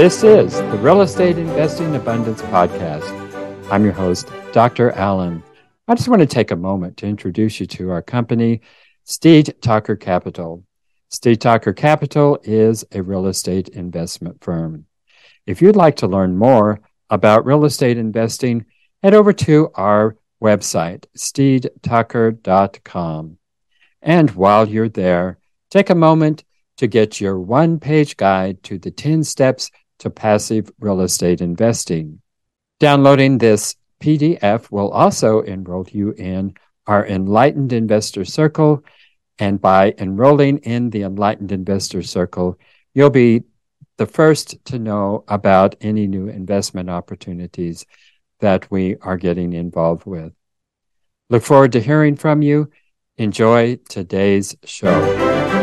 This is the Real Estate Investing Abundance Podcast. I'm your host, Dr. Allen. I just want to take a moment to introduce you to our company, Steed Talker Capital. Steed Talker Capital is a real estate investment firm. If you'd like to learn more about real estate investing, head over to our website, steedtalker.com. And while you're there, take a moment to get your one page guide to the 10 steps to passive real estate investing. Downloading this PDF will also enroll you in our Enlightened Investor Circle. And by enrolling in the Enlightened Investor Circle, you'll be the first to know about any new investment opportunities that we are getting involved with. Look forward to hearing from you. Enjoy today's show.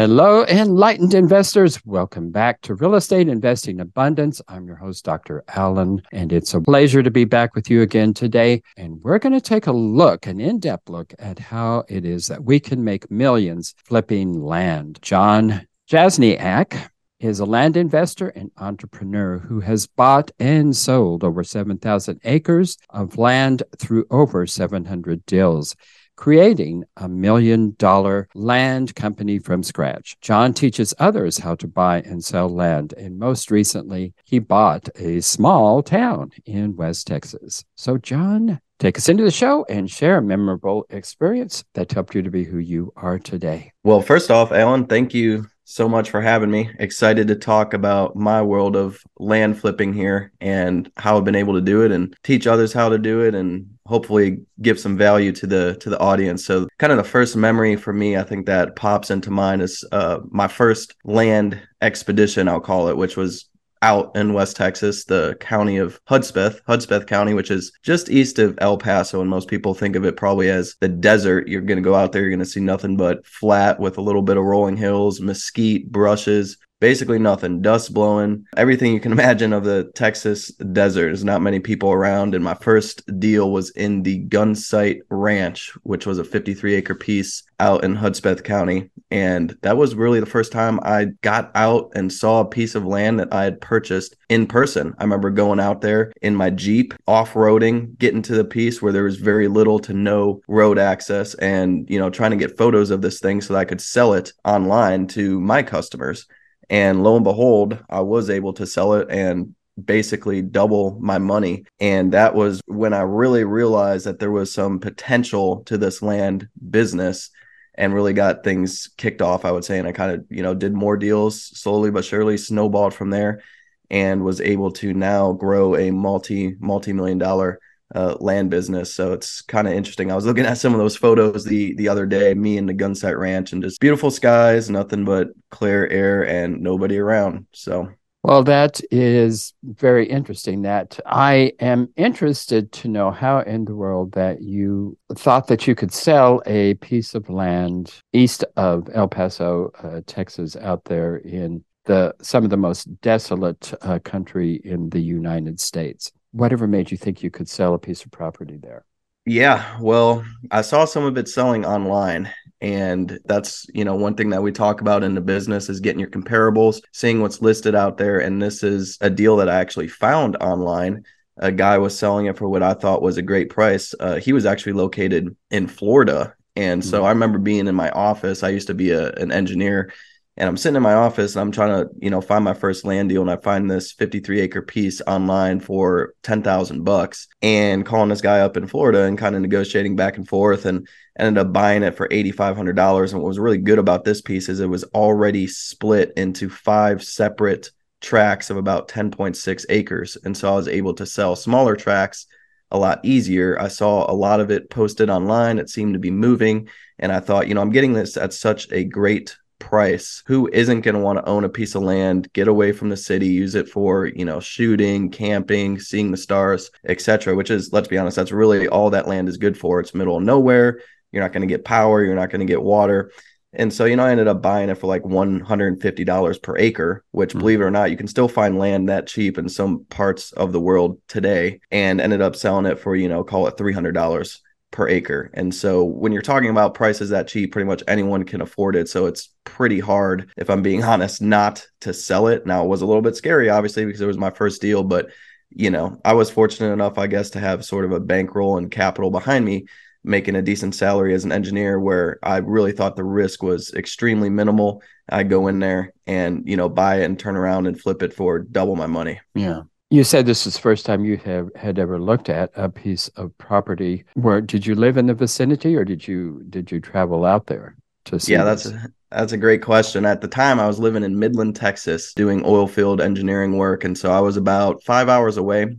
Hello, enlightened investors. Welcome back to Real Estate Investing Abundance. I'm your host, Dr. Allen, and it's a pleasure to be back with you again today. And we're going to take a look, an in depth look at how it is that we can make millions flipping land. Jon Jasniak is a land investor and entrepreneur who has bought and sold over 7,000 acres of land through over 700 deals creating a million dollar land company from scratch. Jon teaches others how to buy and sell land, and most recently, he bought a small town in West Texas. So, Jon, take us into the show and share a memorable experience that helped you to be who you are today. Well, first off, Allen, thank you so much for having me. Excited to talk about my world of land flipping here and how I've been able to do it and teach others how to do it and hopefully give some value to the to the audience. So kind of the first memory for me I think that pops into mind is uh, my first land expedition I'll call it which was out in West Texas, the county of Hudspeth, Hudspeth County, which is just east of El Paso. And most people think of it probably as the desert. You're going to go out there, you're going to see nothing but flat with a little bit of rolling hills, mesquite, brushes, basically nothing. Dust blowing. Everything you can imagine of the texas desert. There's not many people around and my first deal was in the gunsight ranch which was a 53 acre piece out in hudspeth county. And that was really the first time i got out and saw a piece of land that i had purchased in person. I remember going out there in my jeep off-roading getting to the piece where there was very little to no road access and you know trying to get photos of this thing so that i could sell it online to my customers and lo and behold, I was able to sell it and basically double my money. And that was when I really realized that there was some potential to this land business and really got things kicked off, I would say. And I kind of, you know, did more deals slowly but surely, snowballed from there and was able to now grow a multi, multi million dollar uh, land business. So it's kind of interesting. I was looking at some of those photos the the other day, me and the Gunsight Ranch, and just beautiful skies, nothing but clear air and nobody around. So. Well, that is very interesting. That I am interested to know how in the world that you thought that you could sell a piece of land east of El Paso, uh, Texas, out there in the some of the most desolate uh, country in the United States whatever made you think you could sell a piece of property there? Yeah, well, I saw some of it selling online. And that's, you know, one thing that we talk about in the business is getting your comparables, seeing what's listed out there. And this is a deal that I actually found online. A guy was selling it for what I thought was a great price. Uh, he was actually located in Florida. And so mm-hmm. I remember being in my office. I used to be a, an engineer and I'm sitting in my office and I'm trying to, you know, find my first land deal and I find this 53 acre piece online for 10,000 bucks and calling this guy up in Florida and kind of negotiating back and forth and ended up buying it for $8,500. And what was really good about this piece is it was already split into five separate tracks of about 10.6 acres. And so I was able to sell smaller tracks a lot easier. I saw a lot of it posted online. It seemed to be moving. And I thought, you know, I'm getting this at such a great price. Who isn't going to want to own a piece of land get away from the city use it for you know shooting camping seeing the stars etc which is let's be honest that's really all that land is good for. It's middle of nowhere. You're not going to get power. You're not going to get water. And so you know i ended up buying it for like $150 per acre which mm-hmm. believe it or not you can still find land that cheap in some parts of the world today and ended up selling it for you know call it $300 per acre. And so when you're talking about prices that cheap, pretty much anyone can afford it. So it's pretty hard, if I'm being honest, not to sell it. Now it was a little bit scary, obviously, because it was my first deal, but you know, I was fortunate enough, I guess, to have sort of a bankroll and capital behind me, making a decent salary as an engineer where I really thought the risk was extremely minimal. I go in there and, you know, buy it and turn around and flip it for double my money. Yeah. You said this is the first time you have had ever looked at a piece of property. Where did you live in the vicinity, or did you did you travel out there to see? Yeah, that's a, that's a great question. At the time, I was living in Midland, Texas, doing oil field engineering work, and so I was about five hours away.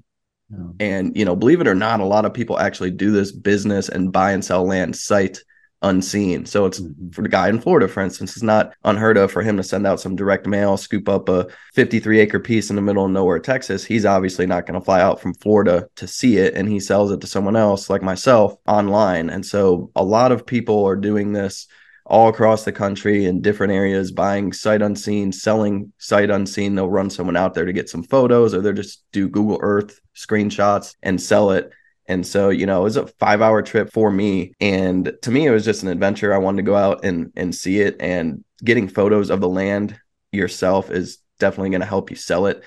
Oh. And you know, believe it or not, a lot of people actually do this business and buy and sell land sight unseen. So it's mm-hmm. for the guy in Florida, for instance, it's not unheard of for him to send out some direct mail, scoop up a 53 acre piece in the middle of nowhere, Texas. He's obviously not going to fly out from Florida to see it and he sells it to someone else like myself online. And so a lot of people are doing this all across the country in different areas, buying sight unseen, selling sight unseen. They'll run someone out there to get some photos or they'll just do Google Earth screenshots and sell it. And so, you know, it was a five hour trip for me. And to me, it was just an adventure. I wanted to go out and, and see it. And getting photos of the land yourself is definitely going to help you sell it.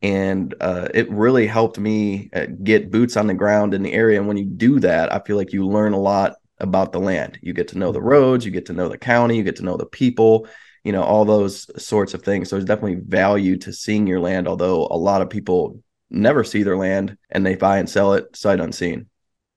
And uh, it really helped me uh, get boots on the ground in the area. And when you do that, I feel like you learn a lot about the land. You get to know the roads, you get to know the county, you get to know the people, you know, all those sorts of things. So there's definitely value to seeing your land, although a lot of people never see their land and they buy and sell it sight unseen.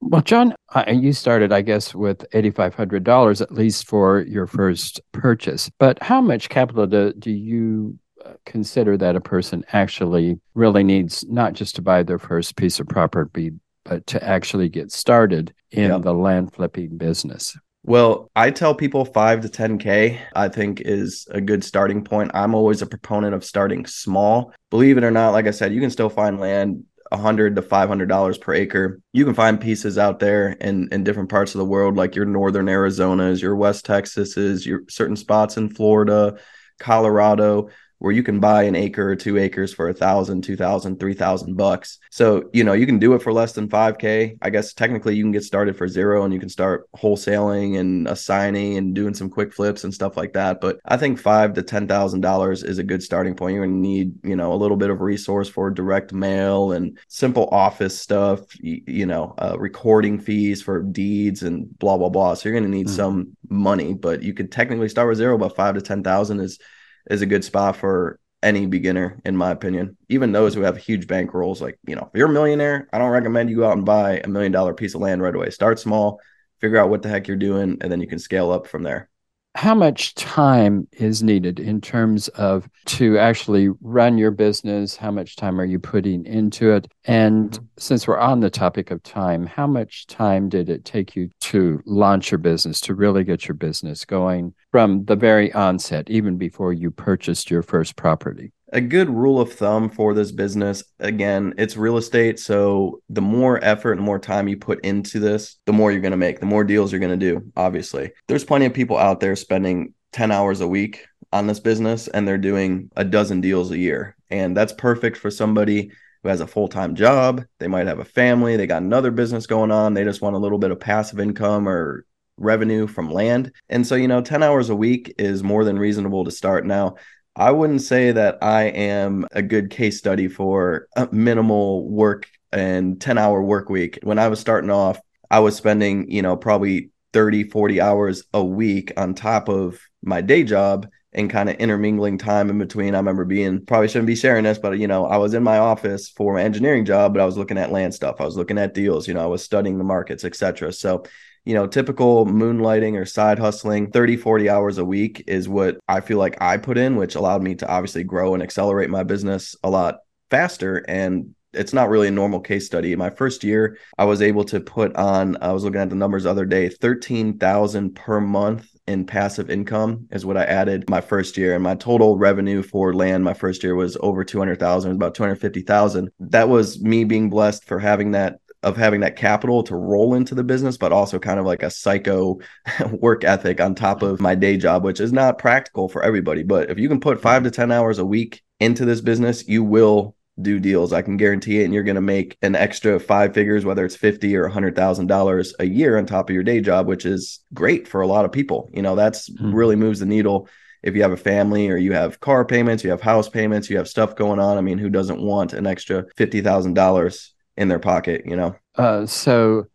Well, Jon, you started, I guess, with $8,500 at least for your first purchase. But how much capital do, do you uh, consider that a person actually really needs, not just to buy their first piece of property, but to actually get started in yep. the land flipping business? Well, I tell people five to 10K, I think is a good starting point. I'm always a proponent of starting small. Believe it or not, like I said, you can still find land 100 to 500 dollars per acre you can find pieces out there in in different parts of the world like your northern arizonas your west texases your certain spots in florida colorado where you can buy an acre or two acres for a thousand, two thousand, three thousand bucks. So, you know, you can do it for less than 5K. I guess technically you can get started for zero and you can start wholesaling and assigning and doing some quick flips and stuff like that. But I think five to ten thousand dollars is a good starting point. You're gonna need, you know, a little bit of resource for direct mail and simple office stuff, you, you know, uh, recording fees for deeds and blah blah blah. So you're gonna need mm-hmm. some money, but you could technically start with zero, but five to ten thousand is is a good spot for any beginner, in my opinion. Even those who have huge bankrolls, like you know, if you're a millionaire, I don't recommend you go out and buy a million dollar piece of land right away. Start small, figure out what the heck you're doing, and then you can scale up from there how much time is needed in terms of to actually run your business? How much time are you putting into it? And mm-hmm. since we're on the topic of time how much time did it take you to launch your business to really get your business going from the very onset even before you purchased your first property a good rule of thumb for this business again it's real estate so the more effort and more time you put into this the more you're going to make the more deals you're going to do obviously. There's plenty of people out there spending 10 hours a week on this business and they're doing a dozen deals a year and that's perfect for somebody who has a full-time job they might have a family they got another business going on they just want a little bit of passive income or revenue from land. And so you know 10 hours a week is more than reasonable to start. Now I wouldn't say that I am a good case study for minimal work and 10 hour work week. When I was starting off, I was spending, you know, probably 30, 40 hours a week on top of my day job and kind of intermingling time in between. I remember being probably shouldn't be sharing this, but you know, I was in my office for my engineering job, but I was looking at land stuff. I was looking at deals, you know, I was studying the markets, etc. So you know, typical moonlighting or side hustling, 30, 40 hours a week is what I feel like I put in, which allowed me to obviously grow and accelerate my business a lot faster. And it's not really a normal case study. My first year, I was able to put on, I was looking at the numbers the other day, 13,000 per month in passive income is what I added my first year. And my total revenue for land my first year was over 200,000, about 250,000. That was me being blessed for having that of having that capital to roll into the business, but also kind of like a psycho work ethic on top of my day job, which is not practical for everybody. But if you can put five to 10 hours a week into this business, you will do deals. I can guarantee it. And you're going to make an extra five figures, whether it's 50 or $100,000 a year on top of your day job, which is great for a lot of people. You know, that's mm-hmm. really moves the needle. If you have a family or you have car payments, you have house payments, you have stuff going on. I mean, who doesn't want an extra $50,000 in their pocket, you know? Uh, so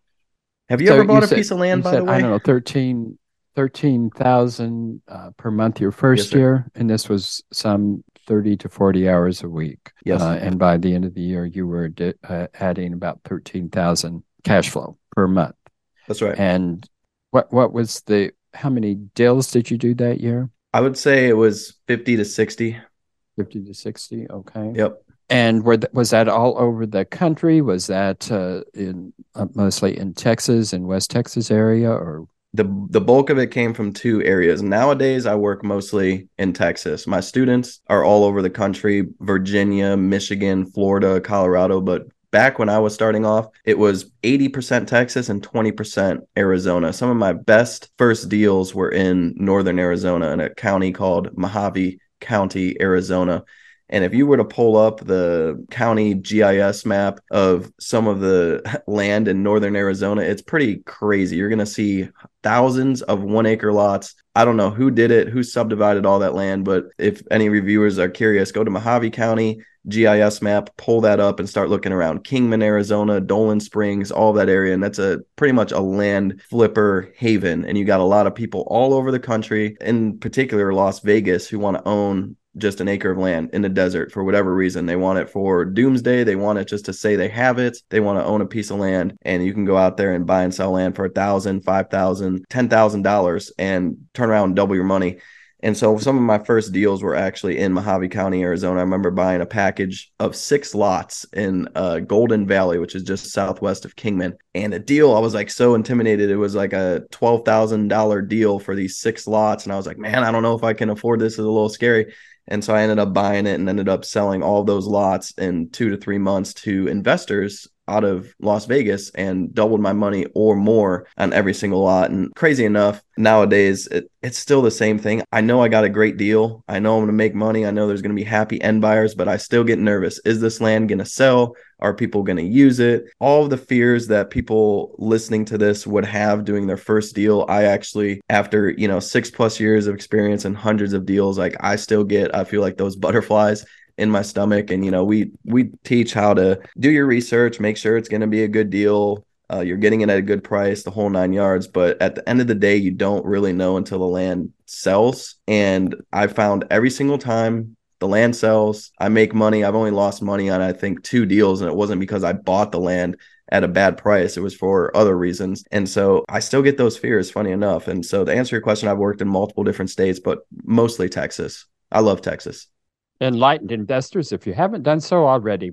have you so ever bought you a said, piece of land, by said, the way? I don't know, 13, 13,000 uh, per month your first yes, year. And this was some 30 to 40 hours a week. Yes. Uh, and by the end of the year, you were di- uh, adding about 13,000 cash flow per month. That's right. And what, what was the, how many deals did you do that year? I would say it was 50 to 60. 50 to 60. Okay. Yep. And were th- was that all over the country? Was that uh, in uh, mostly in Texas and West Texas area, or the the bulk of it came from two areas. Nowadays, I work mostly in Texas. My students are all over the country: Virginia, Michigan, Florida, Colorado. But back when I was starting off, it was 80% Texas and 20% Arizona. Some of my best first deals were in northern Arizona in a county called Mohave County, Arizona. And if you were to pull up the county GIS map of some of the land in northern Arizona, it's pretty crazy. You're going to see thousands of one acre lots. I don't know who did it, who subdivided all that land, but if any reviewers are curious, go to Mohave County GIS map, pull that up and start looking around Kingman, Arizona, Dolan Springs, all that area. And that's a pretty much a land flipper haven. And you got a lot of people all over the country, in particular Las Vegas, who want to own just an acre of land in the desert for whatever reason. They want it for doomsday. They want it just to say they have it. They want to own a piece of land, and you can go out there and buy and sell land for a thousand, five thousand, ten thousand dollars, and turn around and double your money. And so some of my first deals were actually in Mohave County, Arizona. I remember buying a package of six lots in uh, Golden Valley, which is just southwest of Kingman. And a deal, I was like so intimidated. It was like a $12,000 deal for these six lots. And I was like, man, I don't know if I can afford this. It's a little scary. And so I ended up buying it and ended up selling all those lots in two to three months to investors out of Las Vegas and doubled my money or more on every single lot. And crazy enough, nowadays it, it's still the same thing. I know I got a great deal. I know I'm going to make money. I know there's going to be happy end buyers, but I still get nervous. Is this land going to sell? Are people going to use it? All the fears that people listening to this would have doing their first deal, I actually, after, you know, six plus years of experience and hundreds of deals, like I still get, I feel like those butterflies in my stomach and you know we we teach how to do your research make sure it's going to be a good deal. Uh, you're getting it at a good price the whole nine yards but at the end of the day you don't really know until the land sells. And i found every single time the land sells i make money. I've only lost money on i think two deals and it wasn't because i bought the land at a bad price. It was for other reasons. And so i still get those fears funny enough. And so to answer your question i've worked in multiple different states but mostly texas. I love texas enlightened investors, if you haven't done so already,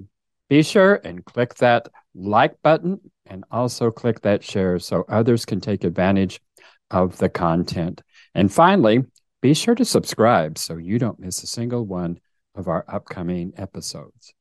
be sure and click that like button and also click that share so others can take advantage of the content. And finally, be sure to subscribe so you don't miss a single one of our upcoming episodes.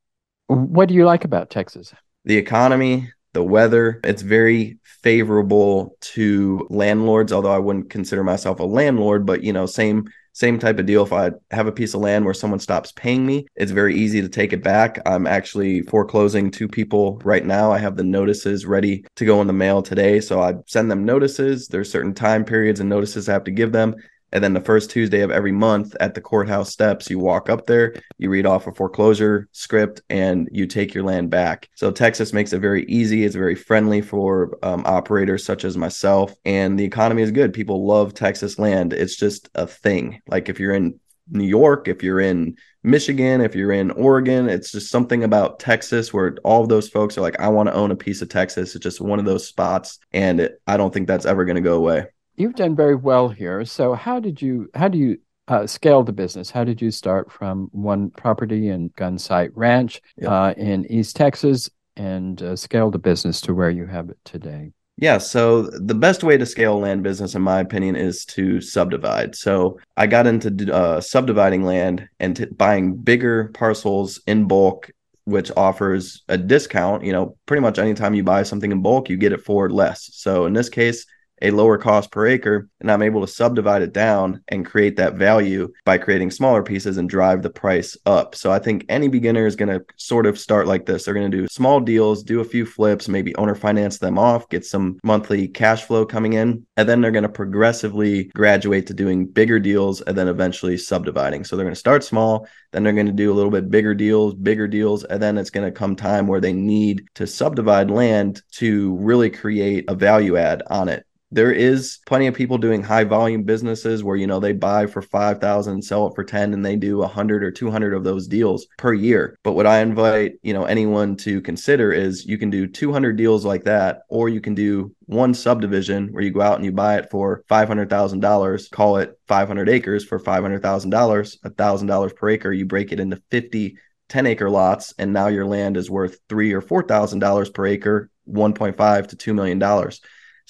What do you like about Texas? The economy, the weather. It's very favorable to landlords, although I wouldn't consider myself a landlord, but you know, same same type of deal. If I have a piece of land where someone stops paying me, it's very easy to take it back. I'm actually foreclosing two people right now. I have the notices ready to go in the mail today. So I send them notices. There's certain time periods and notices I have to give them. And then the first Tuesday of every month at the courthouse steps, you walk up there, you read off a foreclosure script, and you take your land back. So Texas makes it very easy. It's very friendly for um, operators such as myself. And the economy is good. People love Texas land. It's just a thing. Like if you're in New York, if you're in Michigan, if you're in Oregon, it's just something about Texas where all those folks are like, I want to own a piece of Texas. It's just one of those spots. And it, I don't think that's ever going to go away you've done very well here. So how did you how do you uh, scale the business? How did you start from one property in Gunsight Ranch yep. uh, in East Texas and uh, scale the business to where you have it today? Yeah, so the best way to scale land business, in my opinion, is to subdivide. So I got into uh, subdividing land and t- buying bigger parcels in bulk, which offers a discount. You know, pretty much anytime you buy something in bulk, you get it for less. So in this case, a lower cost per acre and I'm able to subdivide it down and create that value by creating smaller pieces and drive the price up. So I think any beginner is going to sort of start like this. They're going to do small deals, do a few flips, maybe owner finance them off, get some monthly cash flow coming in, and then they're going to progressively graduate to doing bigger deals and then eventually subdividing. So they're going to start small, then they're going to do a little bit bigger deals, bigger deals, and then it's going to come time where they need to subdivide land to really create a value add on it there is plenty of people doing high volume businesses where you know they buy for 5000 sell it for 10 and they do 100 or 200 of those deals per year. But what i invite you know anyone to consider is you can do 200 deals like that or you can do one subdivision where you go out and you buy it for $500000 call it 500 acres for $500000 $1000 per acre you break it into 50 10 acre lots and now your land is worth three or four thousand dollars per acre 1.5 to 2 million dollars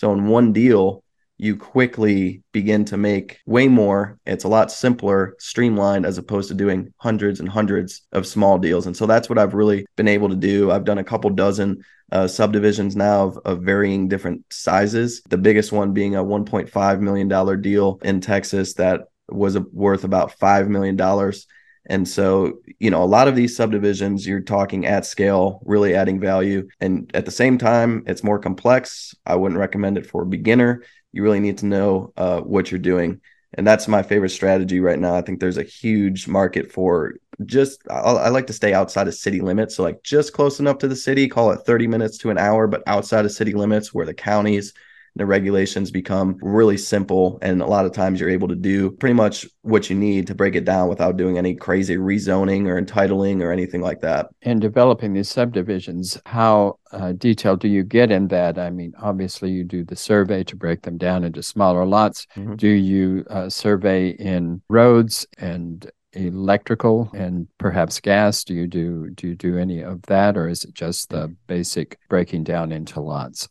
so in one deal, you quickly begin to make way more. It's a lot simpler, streamlined, as opposed to doing hundreds and hundreds of small deals. And so that's what I've really been able to do. I've done a couple dozen uh, subdivisions now of, of varying different sizes. The biggest one being a $1.5 million deal in Texas that was worth about $5 million and so, you know, a lot of these subdivisions, you're talking at scale, really adding value. And at the same time, it's more complex. I wouldn't recommend it for a beginner. You really need to know uh, what you're doing. And that's my favorite strategy right now. I think there's a huge market for just, I, I like to stay outside of city limits. So, like, just close enough to the city, call it 30 minutes to an hour, but outside of city limits where the counties, the regulations become really simple and a lot of times you're able to do pretty much what you need to break it down without doing any crazy rezoning or entitling or anything like that. In developing these subdivisions how uh, detailed do you get in that? I mean obviously you do the survey to break them down into smaller lots. Mm-hmm. do you uh, survey in roads and electrical and perhaps gas? Do you do do you do any of that or is it just the basic breaking down into lots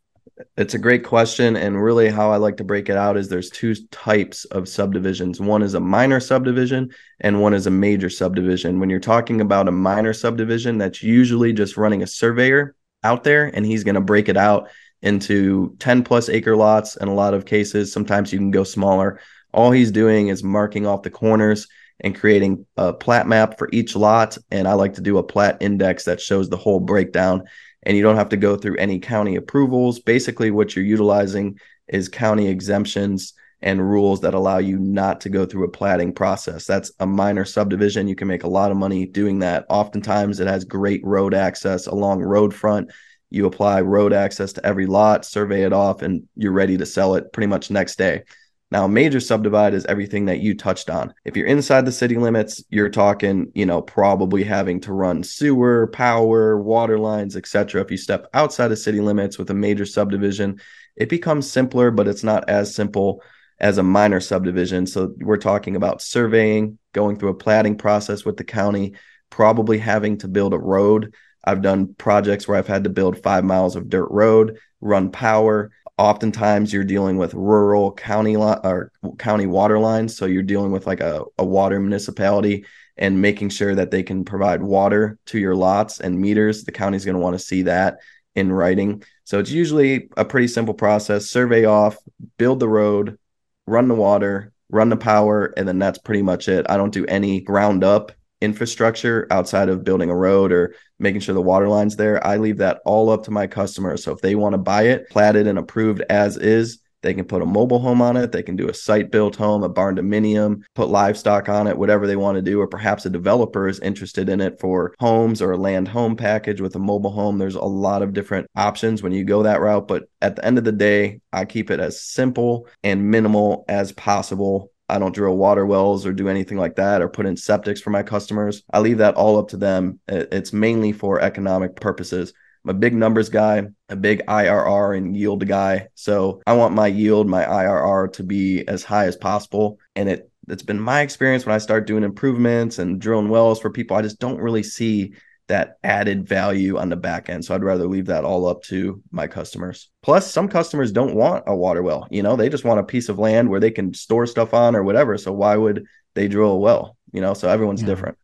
it's a great question. And really, how I like to break it out is there's two types of subdivisions one is a minor subdivision, and one is a major subdivision. When you're talking about a minor subdivision, that's usually just running a surveyor out there, and he's going to break it out into 10 plus acre lots. In a lot of cases, sometimes you can go smaller. All he's doing is marking off the corners and creating a plat map for each lot. And I like to do a plat index that shows the whole breakdown and you don't have to go through any county approvals. Basically, what you're utilizing is county exemptions and rules that allow you not to go through a platting process. That's a minor subdivision. You can make a lot of money doing that. Oftentimes, it has great road access along road front. You apply road access to every lot, survey it off, and you're ready to sell it pretty much next day. Now, a major subdivide is everything that you touched on. If you're inside the city limits, you're talking, you know, probably having to run sewer, power, water lines, etc. If you step outside of city limits with a major subdivision, it becomes simpler, but it's not as simple as a minor subdivision. So we're talking about surveying, going through a platting process with the county, probably having to build a road. I've done projects where I've had to build five miles of dirt road, run power, oftentimes you're dealing with rural county or county water lines so you're dealing with like a, a water municipality and making sure that they can provide water to your lots and meters the county's going to want to see that in writing. So it's usually a pretty simple process survey off build the road run the water run the power and then that's pretty much it. I don't do any ground up infrastructure outside of building a road or making sure the water line's there. I leave that all up to my customers. So if they want to buy it, platted and approved as is, they can put a mobile home on it. They can do a site built home, a barn dominium, put livestock on it, whatever they want to do. Or perhaps a developer is interested in it for homes or a land home package with a mobile home. There's a lot of different options when you go that route. But at the end of the day, I keep it as simple and minimal as possible I don't drill water wells or do anything like that or put in septics for my customers. I leave that all up to them. It's mainly for economic purposes. I'm a big numbers guy, a big IRR and yield guy. So I want my yield, my IRR to be as high as possible. And it it's been my experience when I start doing improvements and drilling wells for people, I just don't really see that added value on the back end. So I'd rather leave that all up to my customers. Plus, some customers don't want a water well. You know, they just want a piece of land where they can store stuff on or whatever. So why would they drill a well? You know, so everyone's yeah. different.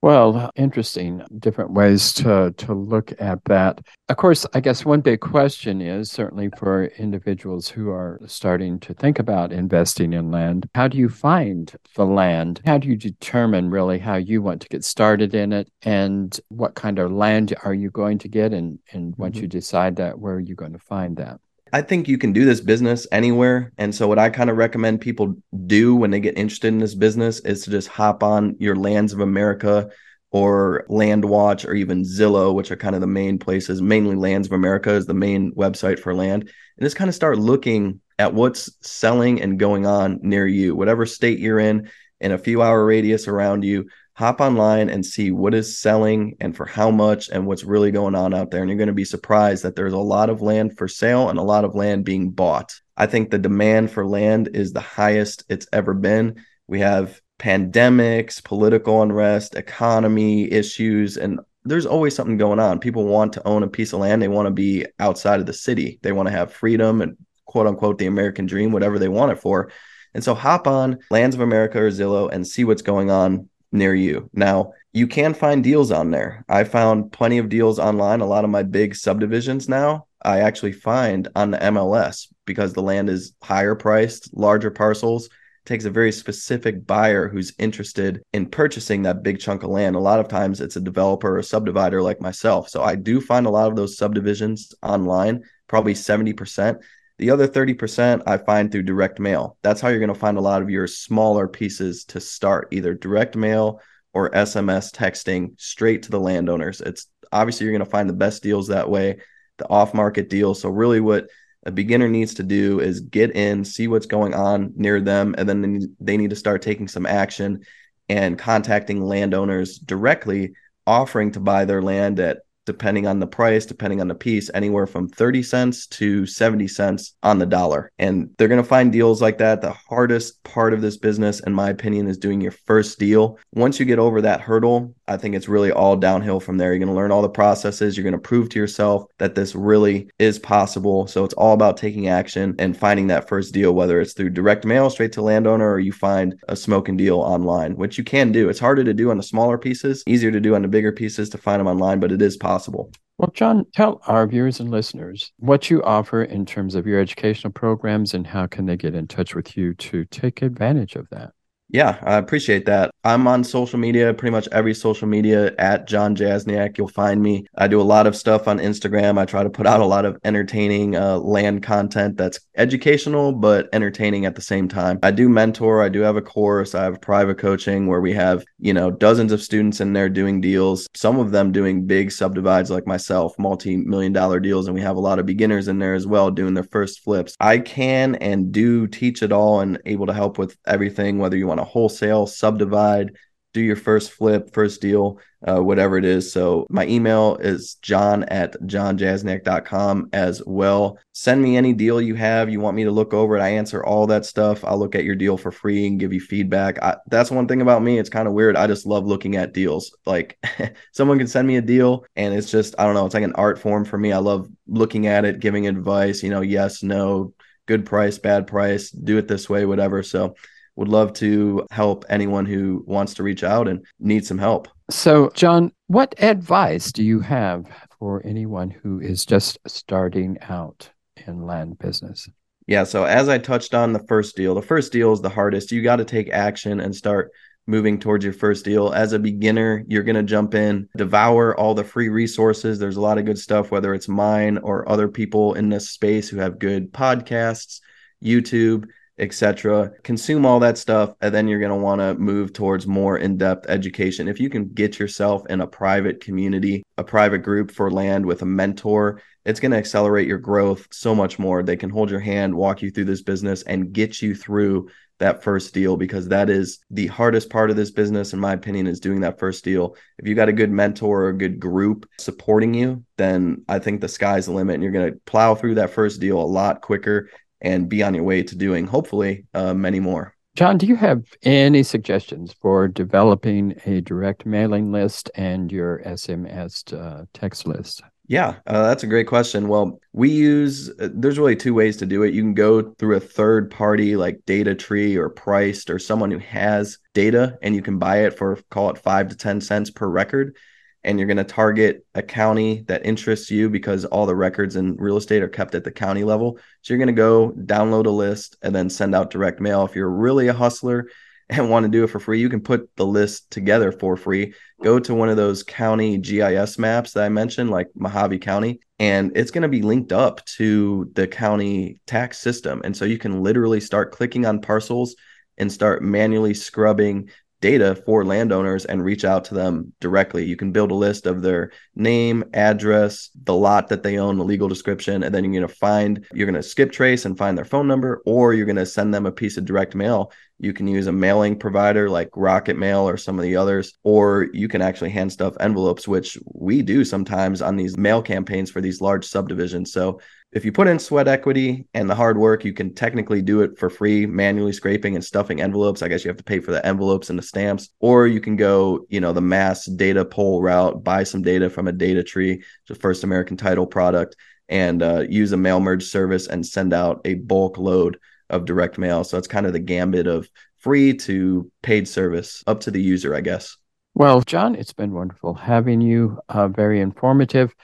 Well, interesting. Different ways to, to look at that. Of course, I guess one big question is certainly for individuals who are starting to think about investing in land how do you find the land? How do you determine really how you want to get started in it? And what kind of land are you going to get? And, and once mm-hmm. you decide that, where are you going to find that? I think you can do this business anywhere. And so, what I kind of recommend people do when they get interested in this business is to just hop on your Lands of America or Landwatch or even Zillow, which are kind of the main places. Mainly Lands of America is the main website for land. And just kind of start looking at what's selling and going on near you, whatever state you're in, in a few hour radius around you hop online and see what is selling and for how much and what's really going on out there. And you're going to be surprised that there's a lot of land for sale and a lot of land being bought. I think the demand for land is the highest it's ever been. We have pandemics, political unrest, economy issues, and there's always something going on. People want to own a piece of land. They want to be outside of the city. They want to have freedom and quote unquote the American dream, whatever they want it for. And so hop on Lands of America or Zillow and see what's going on near you. Now, you can find deals on there. I found plenty of deals online. A lot of my big subdivisions now, I actually find on the MLS because the land is higher priced, larger parcels. Takes a very specific buyer who's interested in purchasing that big chunk of land. A lot of times it's a developer or subdivider like myself. So I do find a lot of those subdivisions online, probably 70%. The other 30% I find through direct mail. That's how you're going to find a lot of your smaller pieces to start, either direct mail or SMS texting straight to the landowners. It's obviously you're going to find the best deals that way, the off market deals. So, really, what a beginner needs to do is get in, see what's going on near them, and then they need to start taking some action and contacting landowners directly, offering to buy their land at depending on the price, depending on the piece, anywhere from 30 cents to 70 cents on the dollar. And they're going to find deals like that. The hardest part of this business, in my opinion, is doing your first deal. Once you get over that hurdle, I think it's really all downhill from there. You're going to learn all the processes. You're going to prove to yourself that this really is possible. So it's all about taking action and finding that first deal, whether it's through direct mail straight to landowner or you find a smoking deal online, which you can do. It's harder to do on the smaller pieces, easier to do on the bigger pieces to find them online, but it is possible. Well, Jon, tell our viewers and listeners what you offer in terms of your educational programs and how can they get in touch with you to take advantage of that. Yeah, I appreciate that. I'm on social media, pretty much every social media at Jon Jasniak. You'll find me. I do a lot of stuff on Instagram. I try to put out a lot of entertaining uh, land content that's educational but entertaining at the same time. I do mentor. I do have a course. I have private coaching where we have you know dozens of students in there doing deals. Some of them doing big subdivides like myself, multi-million dollar deals, and we have a lot of beginners in there as well doing their first flips. I can and do teach it all and able to help with everything, whether you want to wholesale, subdivide, do your first flip, first deal, uh, whatever it is. So my email is jon at jonjasniak.com as well. Send me any deal you have. You want me to look over it. I answer all that stuff. I'll look at your deal for free and give you feedback. I, that's one thing about me. It's kind of weird. I just love looking at deals. Like someone can send me a deal and it's just, I don't know, it's like an art form for me. I love looking at it, giving advice, you know, yes, no, good price, bad price, do it this way, whatever. So would love to help anyone who wants to reach out and need some help. So, Jon, what advice do you have for anyone who is just starting out in land business? Yeah, so as I touched on the first deal, the first deal is the hardest. You got to take action and start moving towards your first deal. As a beginner, you're going to jump in, devour all the free resources. There's a lot of good stuff, whether it's mine or other people in this space who have good podcasts, YouTube etc. Consume all that stuff, and then you're going to want to move towards more in depth education. If you can get yourself in a private community, a private group for land with a mentor, it's going to accelerate your growth so much more. They can hold your hand, walk you through this business, and get you through that first deal because that is the hardest part of this business in my opinion is doing that first deal if you got a good mentor or a good group supporting you then i think the sky's the limit and you're going to plow through that first deal a lot quicker and be on your way to doing hopefully uh, many more. Jon, do you have any suggestions for developing a direct mailing list and your SMS uh, text list? Yeah, uh, that's a great question. Well, we use uh, there's really two ways to do it. You can go through a third party like Data Tree or Priced or someone who has data, and you can buy it for call it five to ten cents per record. And you're going to target a county that interests you because all the records in real estate are kept at the county level. So you're going to go download a list and then send out direct mail. If you're really a hustler and want to do it for free, you can put the list together for free. Go to one of those county GIS maps that I mentioned, like Mohave County, and it's going to be linked up to the county tax system. And so you can literally start clicking on parcels and start manually scrubbing data for landowners and reach out to them directly. You can build a list of their name, address, the lot that they own, the legal description, and then you're going to find, you're going to skip trace and find their phone number, or you're going to send them a piece of direct mail. You can use a mailing provider like Rocket Mail or some of the others, or you can actually hand stuff envelopes, which we do sometimes on these mail campaigns for these large subdivisions. So if you put in sweat equity and the hard work, you can technically do it for free, manually scraping and stuffing envelopes. I guess you have to pay for the envelopes and the stamps, or you can go, you know, the mass data pull route, buy some data from a data tree, the first American title product, and uh, use a mail merge service and send out a bulk load of direct mail. So it's kind of the gambit of free to paid service up to the user, I guess. Well, Jon, it's been wonderful having you. Uh, very informative.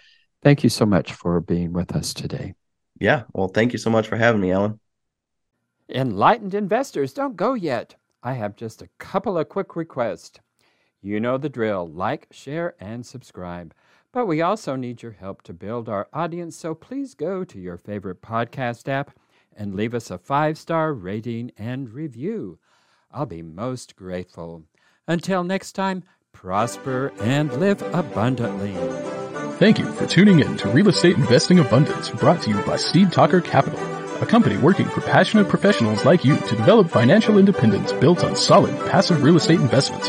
Thank you so much for being with us today. Yeah. Well, thank you so much for having me, Allen. Enlightened investors, don't go yet. I have just a couple of quick requests. You know the drill like, share, and subscribe. But we also need your help to build our audience, so please go to your favorite podcast app and leave us a five star rating and review. I'll be most grateful. Until next time, prosper and live abundantly. Thank you for tuning in to Real Estate Investing Abundance brought to you by Steed Talker Capital, a company working for passionate professionals like you to develop financial independence built on solid passive real estate investments.